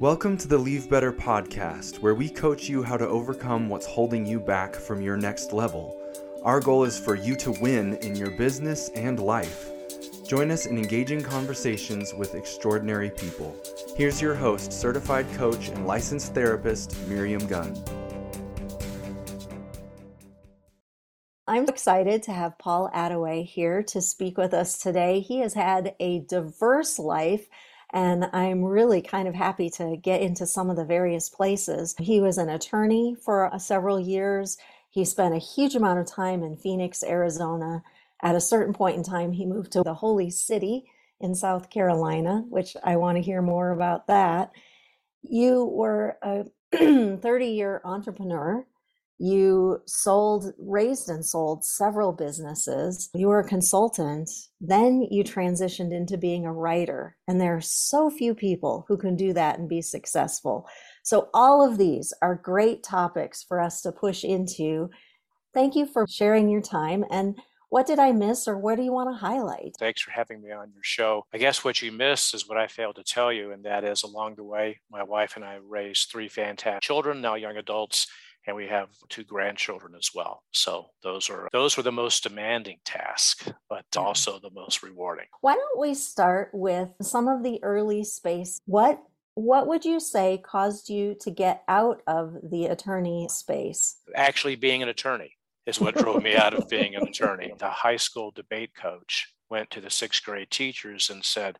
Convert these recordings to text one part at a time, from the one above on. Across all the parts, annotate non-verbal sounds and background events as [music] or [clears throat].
Welcome to the Leave Better podcast, where we coach you how to overcome what's holding you back from your next level. Our goal is for you to win in your business and life. Join us in engaging conversations with extraordinary people. Here's your host, certified coach and licensed therapist, Miriam Gunn. I'm excited to have Paul Attaway here to speak with us today. He has had a diverse life and I'm really kind of happy to get into some of the various places. He was an attorney for uh, several years. He spent a huge amount of time in Phoenix, Arizona. At a certain point in time, he moved to the Holy City in South Carolina, which I want to hear more about that. You were a [clears throat] 30 year entrepreneur you sold, raised and sold several businesses. You were a consultant. Then you transitioned into being a writer. And there are so few people who can do that and be successful. So, all of these are great topics for us to push into. Thank you for sharing your time. And what did I miss or what do you want to highlight? Thanks for having me on your show. I guess what you missed is what I failed to tell you, and that is along the way, my wife and I raised three fantastic children, now young adults and we have two grandchildren as well. So those are those were the most demanding task, but mm-hmm. also the most rewarding. Why don't we start with some of the early space? What what would you say caused you to get out of the attorney space? Actually being an attorney is what drove me out of being an attorney. The high school debate coach went to the 6th grade teachers and said,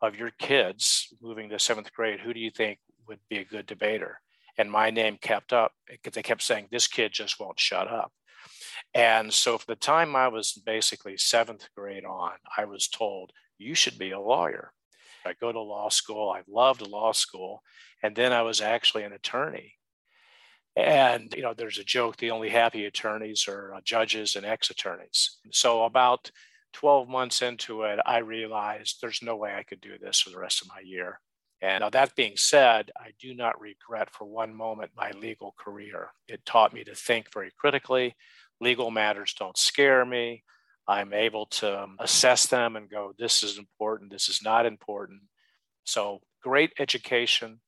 "Of your kids moving to 7th grade, who do you think would be a good debater?" And my name kept up because they kept saying this kid just won't shut up. And so for the time i was basically seventh grade on i was told you should be a lawyer. I go to law school. I loved law school. And then i was actually an attorney. And you know there's a joke the only happy attorneys are uh, judges and ex-attorneys. So about 12 months into it i realized there's no way i could do this for the rest of my year and now that being said, I do not regret for one moment my legal career. It taught me to think very critically. Legal matters don't scare me. I'm able to um, assess them and go, this is important, this is not important. So great education.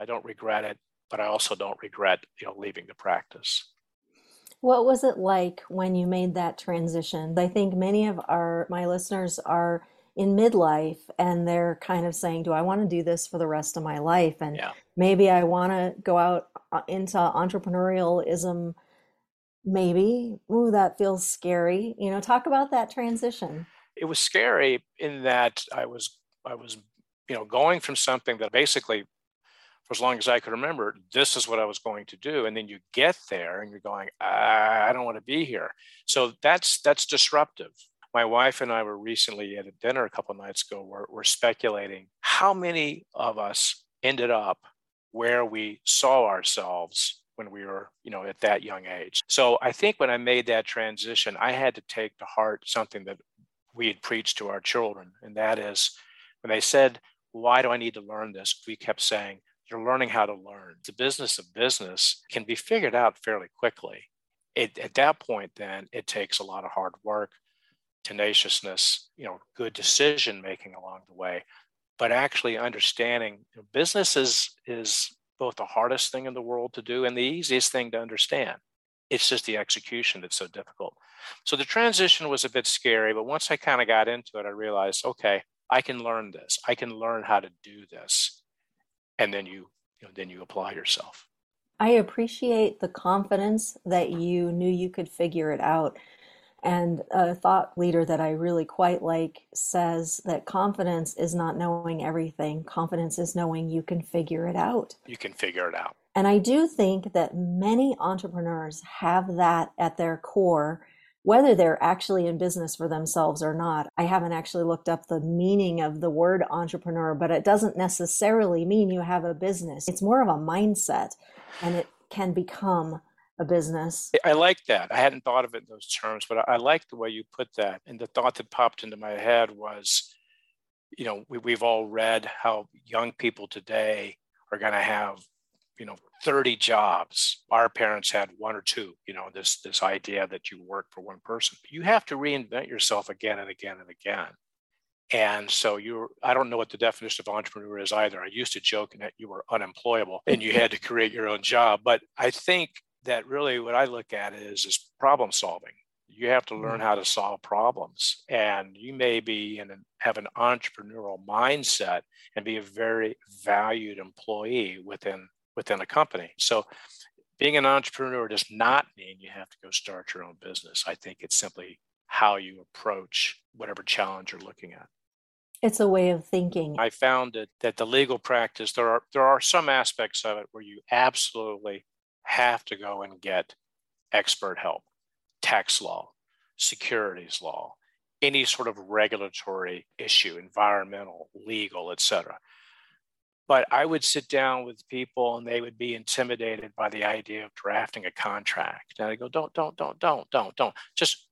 I don't regret it, but I also don't regret, you know, leaving the practice. What was it like when you made that transition? I think many of our my listeners are in midlife and they're kind of saying, Do I want to do this for the rest of my life? And yeah. maybe I want to go out uh, into entrepreneurialism. Maybe, ooh, that feels scary. You know, talk about that transition. It was scary in that I was, I was, you know, going from something that basically for as long as I could remember, this is what I was going to do. And then you get there and you're going, I don't want to be here. So that's that's disruptive my wife and I were recently at a dinner a couple nights ago. We're, we're speculating how many of us ended up where we saw ourselves when we were, you know, at that young age. So I think when I made that transition, I had to take to heart something that we had preached to our children, and that is when they said, "Why do I need to learn this?" We kept saying, "You're learning how to learn." The business of business can be figured out fairly quickly. It, at that point, then it takes a lot of hard work tenaciousness, you know, good decision making along the way, but actually understanding you know, business is is both the hardest thing in the world to do and the easiest thing to understand. It's just the execution that's so difficult. So the transition was a bit scary, but once I kind of got into it, I realized, okay, I can learn this. I can learn how to do this, and then you, you know, then you apply yourself. I appreciate the confidence that you knew you could figure it out and a thought leader that I really quite like says that confidence is not knowing everything. Confidence is knowing you can figure it out. You can figure it out. And I do think that many entrepreneurs have that at their core, whether they're actually in business for themselves or not. I haven't actually looked up the meaning of the word entrepreneur, but it doesn't necessarily mean you have a business. It's more of a mindset and it can become a business. I like that. I hadn't thought of it in those terms, but I, like the way you put that. And the thought that popped into my head was, you know, we, we've all read how young people today are going to have, you know, 30 jobs. Our parents had one or two, you know, this this idea that you work for one person. You have to reinvent yourself again and again and again. And so you're, I don't know what the definition of entrepreneur is either. I used to joke that you were unemployable and you had to create your own job. But I think that really what I look at is is problem solving. You have to learn mm. how to solve problems. And you may be in an, have an entrepreneurial mindset and be a very valued employee within within a company. So being an entrepreneur does not mean you have to go start your own business. I think it's simply how you approach whatever challenge you're looking at. It's a way of thinking. I found that, that the legal practice, there are there are some aspects of it where you absolutely have to go and get expert help. Tax law, securities law, any sort of regulatory issue, environmental, legal, etc. But I would sit down with people and they would be intimidated by the idea of drafting a contract. And I go, don't, don't, don't, don't, don't, don't. Just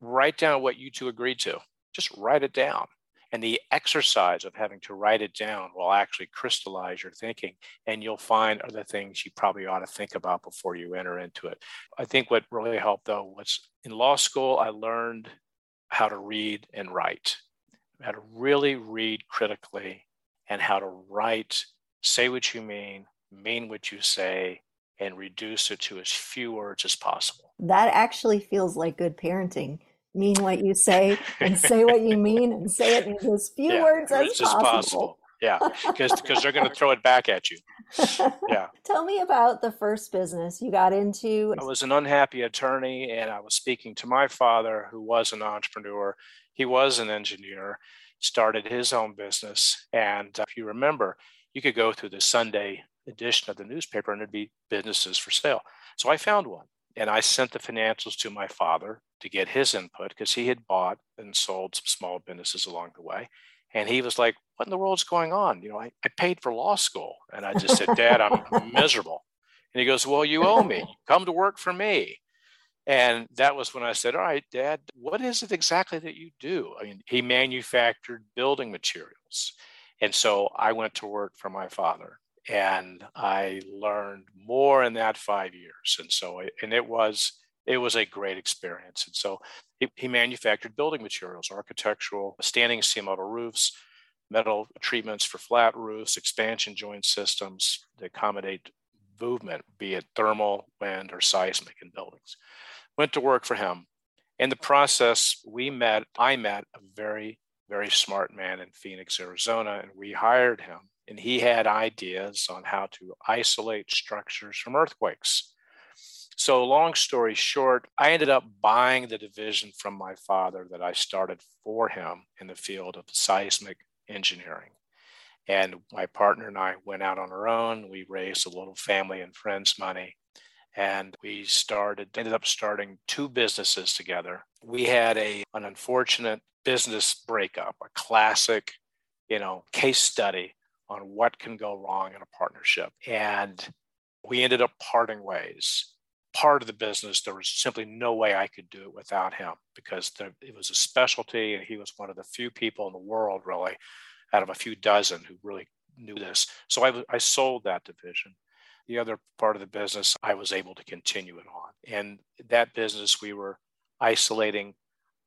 write down what you two agreed to. Just write it down. And the exercise of having to write it down will actually crystallize your thinking, and you'll find other things you probably ought to think about before you enter into it. I think what really helped, though, was in law school, I learned how to read and write, how to really read critically, and how to write, say what you mean, mean what you say, and reduce it to as few words as possible. That actually feels like good parenting mean what you say and say what you mean and say it in as few yeah, words as possible. possible. Yeah, because because they're going to throw it back at you. [laughs] Yeah. Tell me about the first business you got into. I was an unhappy attorney, and I was speaking to my father, who was an entrepreneur. He was an engineer, started his own business, and uh, if you remember, you could go through the Sunday edition of the newspaper, and there'd be businesses for sale. So I found one, and I sent the financials to my father to get his input because he had bought and sold some small businesses along the way. And he was like, What in the world's going on? You know, I, I paid for law school. And I just said, Dad, I'm [laughs] miserable. And he goes, Well, you owe me. Come to work for me. And that was when I said, All right, Dad, what is it exactly that you do? I mean, he manufactured building materials. And so I went to work for my father and I learned more in that five years. And so, and it was, it was a great experience. And so he, he manufactured building materials, architectural, standing seam metal roofs, metal treatments for flat roofs, expansion joint systems that accommodate movement, be it thermal, wind, or seismic in buildings. Went to work for him. In the process, we met, I met a very, very smart man in Phoenix, Arizona, and we hired him. And he had ideas on how to isolate structures from earthquakes. So, long story short, I ended up buying the division from my father that I started for him in the field of seismic engineering. And my partner and I went out on our own. We raised a little family and friends money. And we started, ended up starting two businesses together. We had a, an unfortunate business breakup, a classic, you know, case study on what can go wrong in a partnership. And we ended up parting ways part of the business, there was simply no way I could do it without him because there, it was a specialty and he was one of the few people in the world, really, out of a few dozen who really knew this. So I, I sold that division. The other part of the business, I was able to continue it on. And that business, we were isolating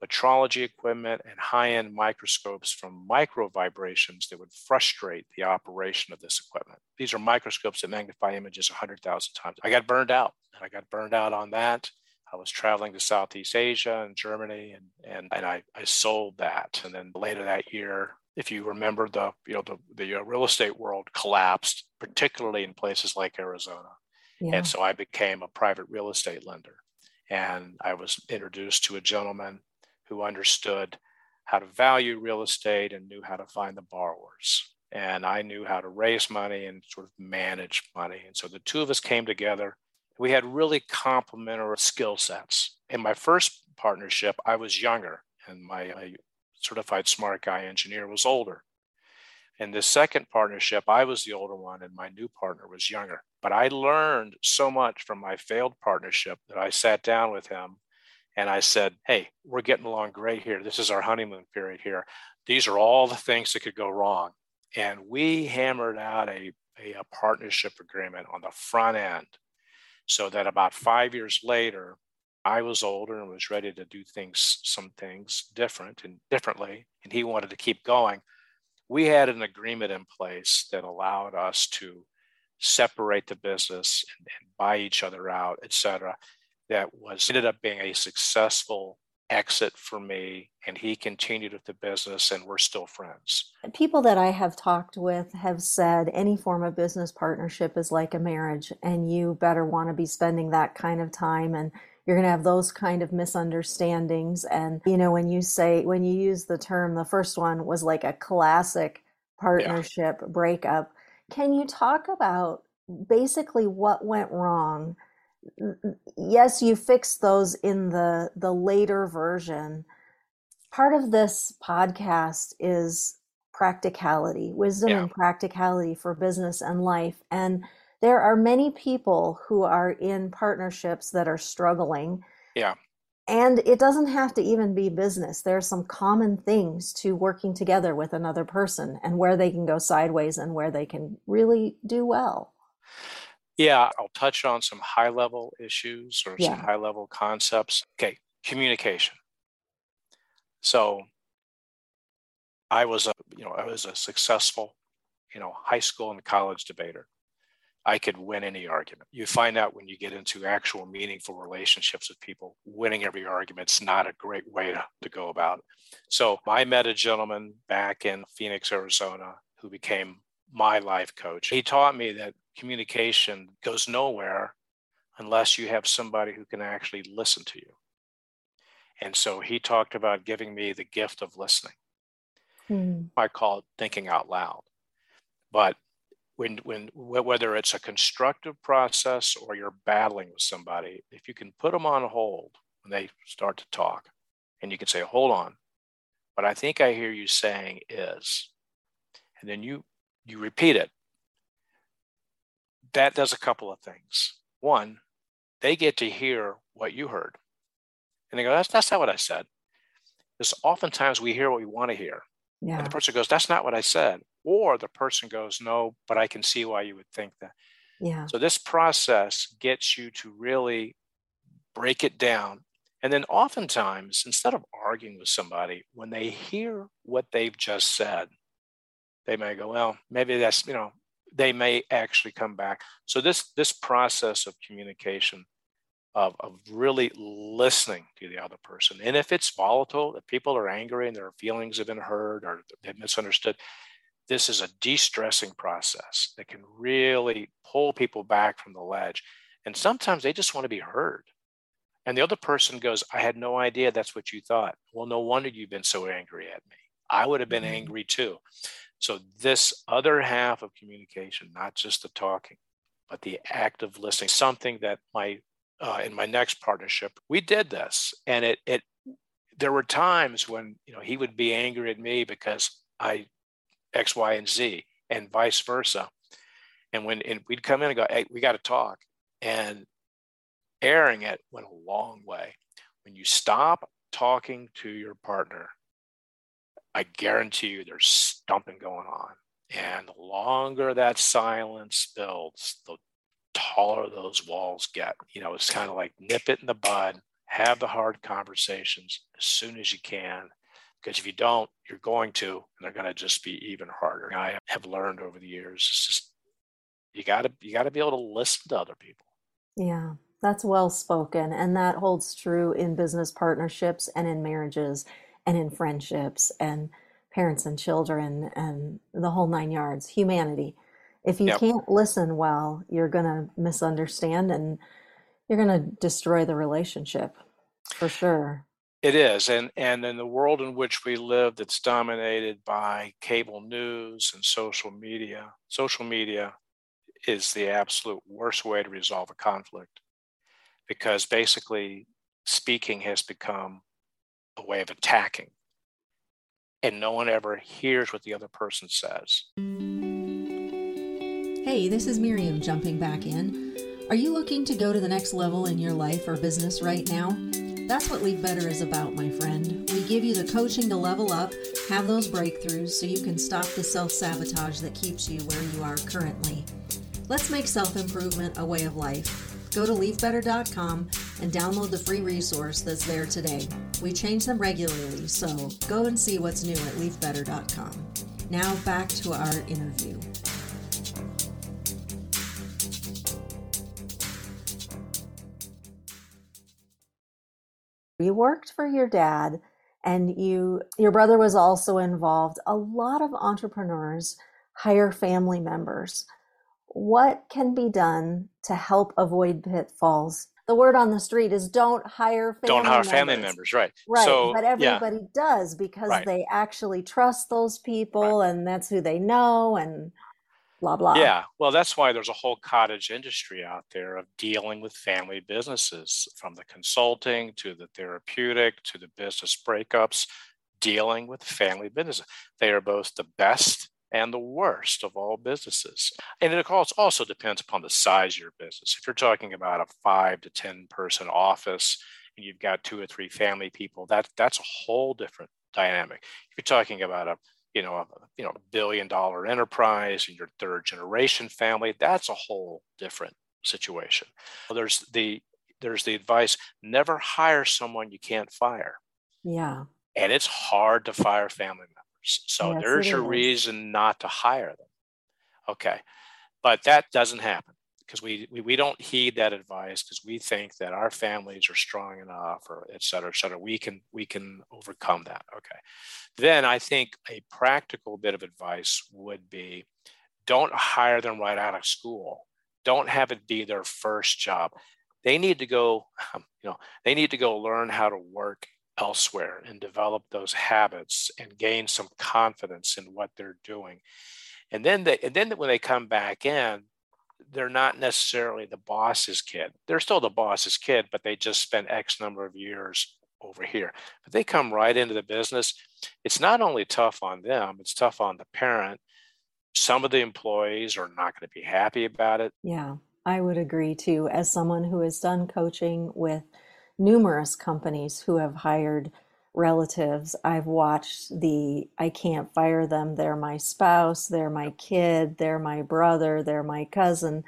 metrology equipment and high-end microscopes from micro vibrations that would frustrate the operation of this equipment. These are microscopes that magnify images 100,000 times. I got burned out. I got burned out on that. I was traveling to Southeast Asia and Germany, and and, and I, I sold that. And then later that year, if you remember, the you know the the uh, real estate world collapsed, particularly in places like Arizona, yeah. and so I became a private real estate lender. And I was introduced to a gentleman who understood how to value real estate and knew how to find the borrowers. And I knew how to raise money and sort of manage money. And so the two of us came together. We had really complementary skill sets. In my first partnership, I was younger, and my certified smart guy engineer was older. In the second partnership, I was the older one, and my new partner was younger. But I learned so much from my failed partnership that I sat down with him and I said, Hey, we're getting along great here. This is our honeymoon period here. These are all the things that could go wrong. And we hammered out a, a, a partnership agreement on the front end so that about five years later, I was older and was ready to do things, some things different and differently, and he wanted to keep going. We had an agreement in place that allowed us to separate the business and, and buy each other out, et cetera. That was ended up being a successful exit for me and he continued with the business and we're still friends. People that I have talked with have said any form of business partnership is like a marriage and you better want to be spending that kind of time and you're going to have those kind of misunderstandings and you know when you say when you use the term the first one was like a classic partnership yeah. breakup can you talk about basically what went wrong yes you fixed those in the the later version part of this podcast is practicality wisdom yeah. and practicality for business and life and there are many people who are in partnerships that are struggling. Yeah. And it doesn't have to even be business. There are some common things to working together with another person and where they can go sideways and where they can really do well. Yeah, I'll touch on some high level issues or yeah. some high level concepts. Okay, communication. So I was a, you know, I was a successful, you know, high school and college debater. I could win any argument. You find out when you get into actual meaningful relationships with people, winning every argument's not a great way to, to go about it. So I met a gentleman back in Phoenix, Arizona, who became my life coach. He taught me that communication goes nowhere unless you have somebody who can actually listen to you. And so he talked about giving me the gift of listening. Hmm. I call it thinking out loud. But when when whether it's a constructive process or you're battling with somebody if you can put them on hold when they start to talk and you can say hold on what i think i hear you saying is and then you you repeat it that does a couple of things. One they get to hear what you heard. And they go that's, that's not what i said. Because oftentimes we hear what we want to hear yeah. and the person goes that's not what i said. Or the person goes no but i can see why you would think that. Yeah. So this process gets you to really break it down. And then oftentimes instead of arguing with somebody when they hear what they've just said they may go well maybe that's you know they may actually come back. So this this process of communication of, of really listening to the other person and if it's volatile if people are angry and their feelings have been hurt or they've misunderstood this is a de-stressing process that can really pull people back from the ledge. And sometimes they just want to be heard. And the other person goes i had no idea that's what you thought. Well no wonder you've been so angry at me. I would have been mm-hmm. angry too so this other half of communication not just the talking but the active listening something that my uh, in my next partnership we did this and it it there were times when you know he would be angry at me because i X, Y, and Z, and vice versa. And when and we'd come in and go, hey, we got to talk. And airing it went a long way. When you stop talking to your partner, I guarantee you there's stumping going on. And the longer that silence builds, the taller those walls get. You know, it's kind of like nip it in the bud, have the hard conversations as soon as you can, because if you don't, you're going to, and they're going to just be even harder. I have learned over the years, it's just you got to you got to be able to listen to other people. Yeah, that's well spoken, and that holds true in business partnerships and in marriages and in friendships and parents and children and the whole nine yards. Humanity. If you yep. can't listen well, you're going to misunderstand and you're going to destroy the relationship for sure. It is, and and in the world in which we live, that's dominated by cable news and social media. Social media is the absolute worst way to resolve a conflict, because basically speaking has become a way of attacking, and no one ever hears what the other person says. Hey, this is Miriam jumping back in. Are you looking to go to the next level in your life or business right now? That's what Leave Better is about, my friend. We give you the coaching to level up, have those breakthroughs so you can stop the self sabotage that keeps you where you are currently. Let's make self improvement a way of life. Go to leavebetter.com and download the free resource that's there today. We change them regularly, so go and see what's new at leavebetter.com. Now back to our interview. You worked for your dad and you your brother was also involved. A lot of entrepreneurs hire family members. What can be done to help avoid pitfalls? The word on the street is don't hire family don't hire members. family members, right? Right, So, but yeah. everybody does because Right. they actually trust those people and that's who they know and blah blah. Yeah, well, that's why there's a whole cottage industry out there of dealing with family businesses, from the consulting to the therapeutic to the business breakups, dealing with family business They are both the best and the worst of all businesses. And it also also depends upon the size of your business. If you're talking about a five to 10 person office and you've got two or three family people, that, that's a whole different dynamic. If you're talking about a you know, a you know, billion dollar enterprise and your third generation family, that's a whole different situation. There's the there's the advice never hire someone you can't fire. Yeah. And it's hard to fire family members. So Yes, there's is. reason not to hire them. Okay. But that doesn't happen because we, we we don't heed that advice because we think that our families are strong enough or et cetera, et cetera. We can we can overcome that. Okay. Then I think a practical bit of advice would be don't hire them right out of school. Don't have it be their first job. They need to go, [laughs] you know, they need to go learn how to work elsewhere and develop those habits and gain some confidence in what they're doing. And then they, and then when they come back in, they're not necessarily the boss's kid. They're still the boss's kid, but they just spent X number of years over here. But they come right into the business. It's not only tough on them, it's tough on the parent. Some of the employees are not going to be happy about it. Yeah, I would agree too. As someone who has done coaching with numerous companies who have hired relatives, I've watched the I can't fire them. They're my spouse, they're my kid, they're my brother, they're my cousin.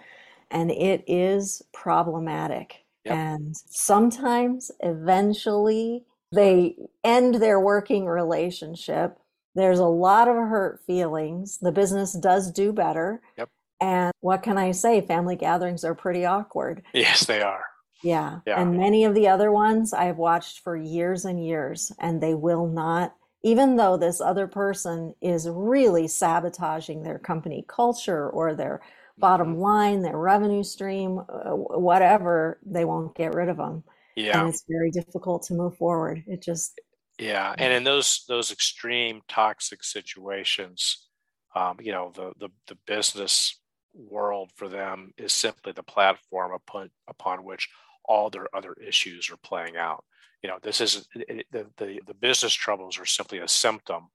And it is problematic. Yep. And sometimes, eventually, they end their working relationship. There's a lot of hurt feelings. The business does do better. Yep. And what can I say? Family gatherings are pretty awkward. Yes, they are. Yeah. Yeah. And many of the other ones I've watched for years and years, and they will not, even though this other person is really sabotaging their company culture or their bottom Mhm. line, their revenue stream, uh, whatever, they won't get rid of them. Yeah. And it's very difficult to move forward. It just, Yeah, and in those those extreme toxic situations, um, you know, the, the the business world for them is simply the platform upon upon which all their other issues are playing out. You know, this isn't it- the the, the business troubles are simply a symptom.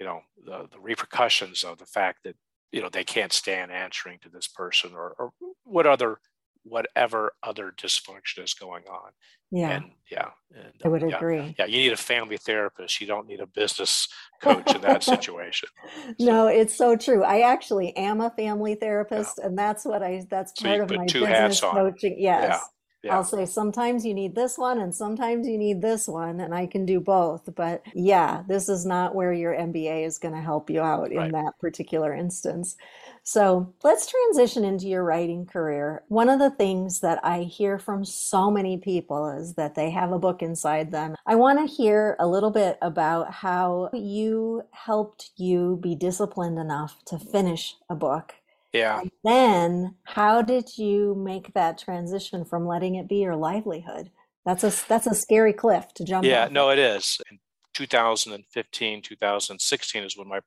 You know, the the repercussions of the fact that you know they can't stand answering to this person or or what other whatever other dysfunction is going on. yeah, And yeah, and, I would yeah, agree. yeah, you need a family therapist. You don't need a business coach in that situation. [laughs] No, it's so true. I actually am a family therapist, and that's what I, that's So part of my two business hats on. coaching. Yes. Yeah. I'll say sometimes you need this one and sometimes you need this one, and I can do both. But yeah, this is not where your MBA is going to help you out in Right. that particular instance. So let's transition into your writing career. One of the things that I hear from so many people is that they have a book inside them. I want to hear a little bit about how you helped you be disciplined enough to finish a book. Yeah. Then, how did you make that transition from letting it be your livelihood? That's a that's a scary cliff to jump Yeah. off No, it is. In 2015, 2016 is when my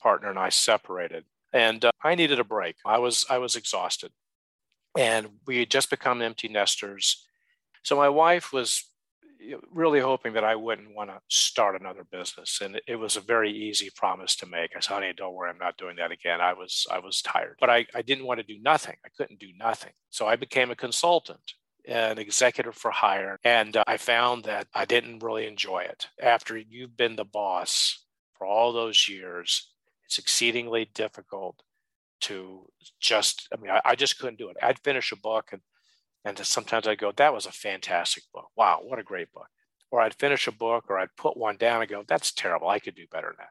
partner and I separated, and uh, I needed a break. I was I was exhausted, and we had just become empty nesters. So my wife was really hoping that I wouldn't want to start another business, and it was a very easy promise to make. I said, "Honey, don't worry, I'm not doing that again." I was I was tired, but I I didn't want to do nothing. I couldn't do nothing, so I became a consultant an executive for hire. And uh, I found that I didn't really enjoy it. After you've been the boss for all those years, it's exceedingly difficult to just, I mean, I, I just couldn't do it. I'd finish a book and And sometimes I'd go, that was a fantastic book. Wow, what a great book. Or I'd finish a book or I'd put one down and go, that's terrible. I could do better than that.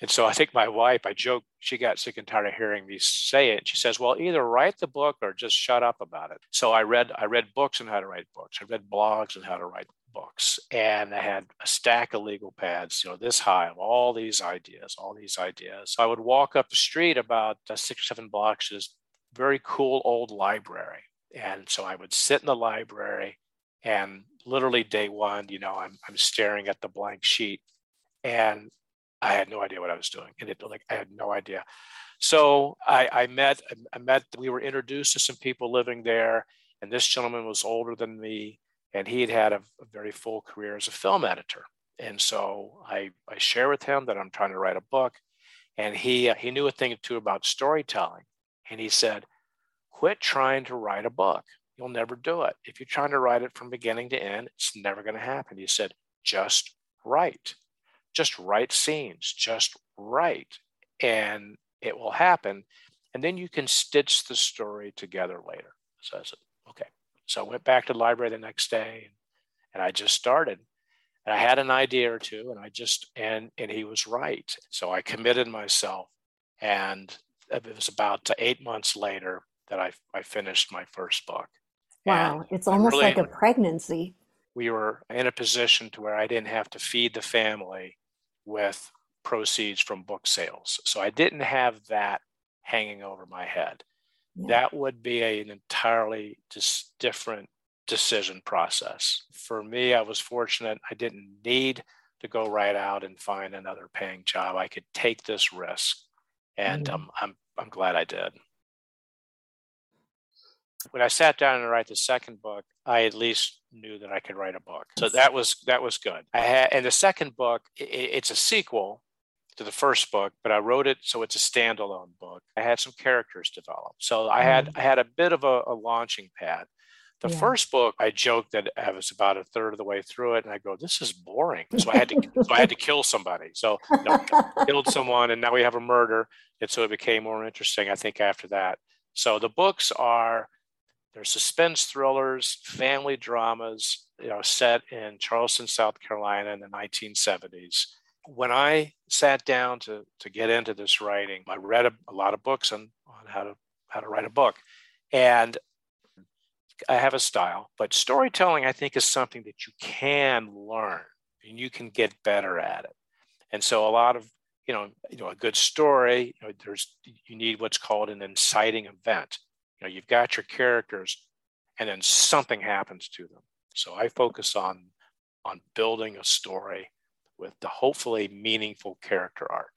And so I think my wife, I joke, she got sick and tired of hearing me say it. She says, "Well, either write the book or just shut up about it." So I read I read books on how to write books. I read blogs on how to write books, and I had a stack of legal pads, you know, this high of all these ideas, all these ideas. So I would walk up the street about uh, six seven blocks to this very cool old library, and so I would sit in the library, and literally day one, you know, I'm I'm staring at the blank sheet, and I had no idea what I was doing, and it like I had no idea. So I, I met I met we were introduced to some people living there, and this gentleman was older than me, and he had had a, a very full career as a film editor. And so I I share with him that I'm trying to write a book, and he he knew a thing or two about storytelling, and he said, "Quit trying to write a book. You'll never do it. If you're trying to write it from beginning to end, it's never going to happen." He said, "Just write." just write scenes, just write, and it will happen. And then you can stitch the story together later. So I said, okay. So I went back to the library the next day and I just started. And I had an idea or two and I just, and, and he was right. So I committed myself. And it was about eight months later that I, I finished my first book. Wow. And it's almost really, like a pregnancy. We were in a position to where I didn't have to feed the family with proceeds from book sales. So I didn't have that hanging over my head. Yeah. That would be an entirely just different decision process. For me, I was fortunate I didn't need to go right out and find another paying job. I could take this risk, and mm. um, I'm I'm glad I did. When I sat down and write the second book, I at least knew that I could write a book. So that was that was good. I had, and the second book, it, it's a sequel to the first book, but I wrote it so it's a standalone book. I had some characters developed, so I had mm. I had a bit of a, a launching pad. The yeah. first book, I joked that I was about a third of the way through it, and I go, "This is boring." So I had to, so I had to kill somebody. So know, [laughs] killed someone, and now we have a murder, and so it became more interesting. I think after that. So the books are they're suspense thrillers, family dramas, you know, set in Charleston, South Carolina in the 1970s. When I sat down to, to get into this writing, I read a, a lot of books on, on how to how to write a book. And I have a style, but storytelling, I think, is something that you can learn and you can get better at it. And so a lot of, you know, you know, a good story, you know, there's you need what's called an inciting event know, you've got your characters and then something happens to them. So I focus on on building a story with the hopefully meaningful character arc.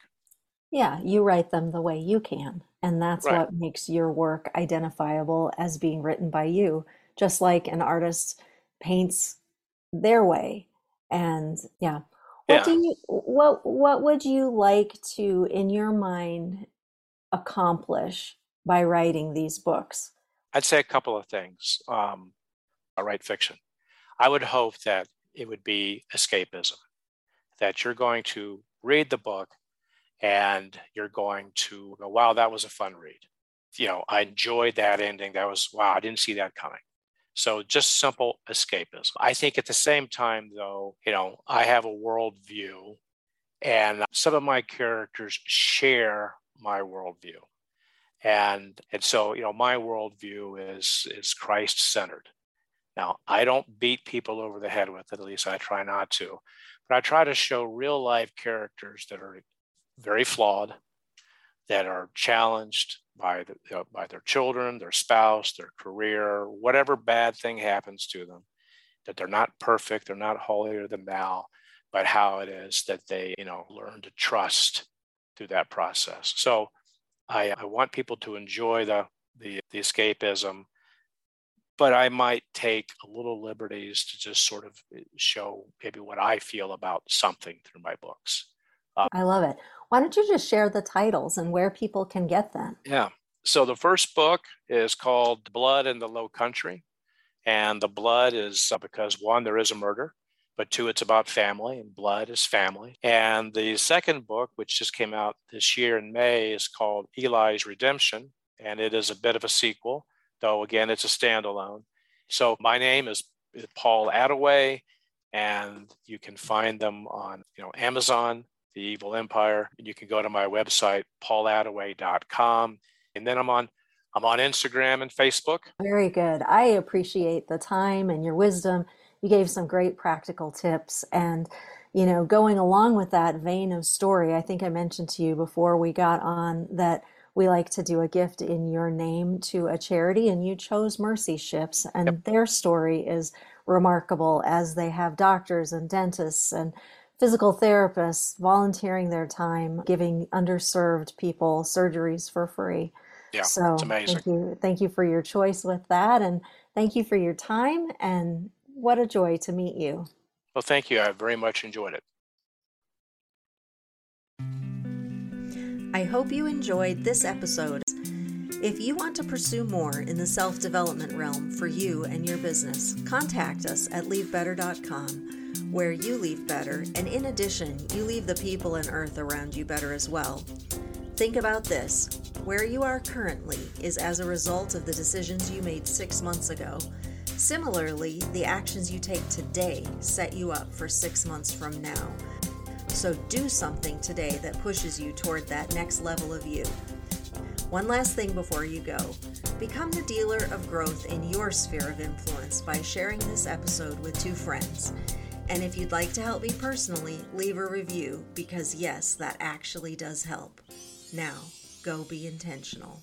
Yeah, you write them the way you can. And that's right. what makes your work identifiable as being written by you, just like an artist paints their way. And yeah. What yeah. do you what what would you like to in your mind accomplish by writing these books? I'd say a couple of things. Um, I write fiction. I would hope that it would be escapism, that you're going to read the book and you're going to go, wow, that was a fun read. You know, I enjoyed that ending. That was, wow, I didn't see that coming. So just simple escapism. I think at the same time, though, you know, I have a worldview and some of my characters share my worldview and and so you know my worldview is is christ centered now i don't beat people over the head with it at least i try not to but i try to show real life characters that are very flawed that are challenged by the, by their children their spouse their career whatever bad thing happens to them that they're not perfect they're not holier than thou but how it is that they you know learn to trust through that process. So I, I want people to enjoy the, the, the escapism, but I might take a little liberties to just sort of eh, show maybe what I feel about something through my books. Uh, I love it. Why don't you just share the titles and where people can get them? Yeah. So the first book is called Blood in the Lowcountry. And the blood is uh, because one, there is a murder but two, it's about family and blood is family. And the second book, which just came out this year in May, is called Eli's Redemption. And it is a bit of a sequel, though again, it's a standalone. So my name is, Paul Attaway, and you can find them on you know Amazon, The Evil Empire, and you can go to my website paulattaway.com, and then I'm on I'm on Instagram and Facebook. Very good. I appreciate the time and your wisdom. You gave some great practical tips and you know, going along with that vein of story, I think I mentioned to you before we got on that we like to do a gift in your name to a charity, and you chose Mercy Ships, and yep. their story is remarkable as they have doctors and dentists and physical therapists volunteering their time, giving underserved people surgeries for free. Yeah, so it's amazing. Thank you, thank you for your choice with that, and thank you for your time. And what a joy to meet you. Well, thank you. I very much enjoyed it. I hope you enjoyed this episode. If you want to pursue more in the self development realm for you and your business, contact us at leavebetter.com, where you leave better, and in addition, you leave the people and earth around you better as well. Think about this where you are currently is as a result of the decisions you made six months ago. Similarly, the actions you take today set you up for six months from now. So do something today that pushes you toward that next level of you. One last thing before you go become the dealer of growth in your sphere of influence by sharing this episode with two friends. And if you'd like to help me personally, leave a review because, yes, that actually does help. Now, go be intentional.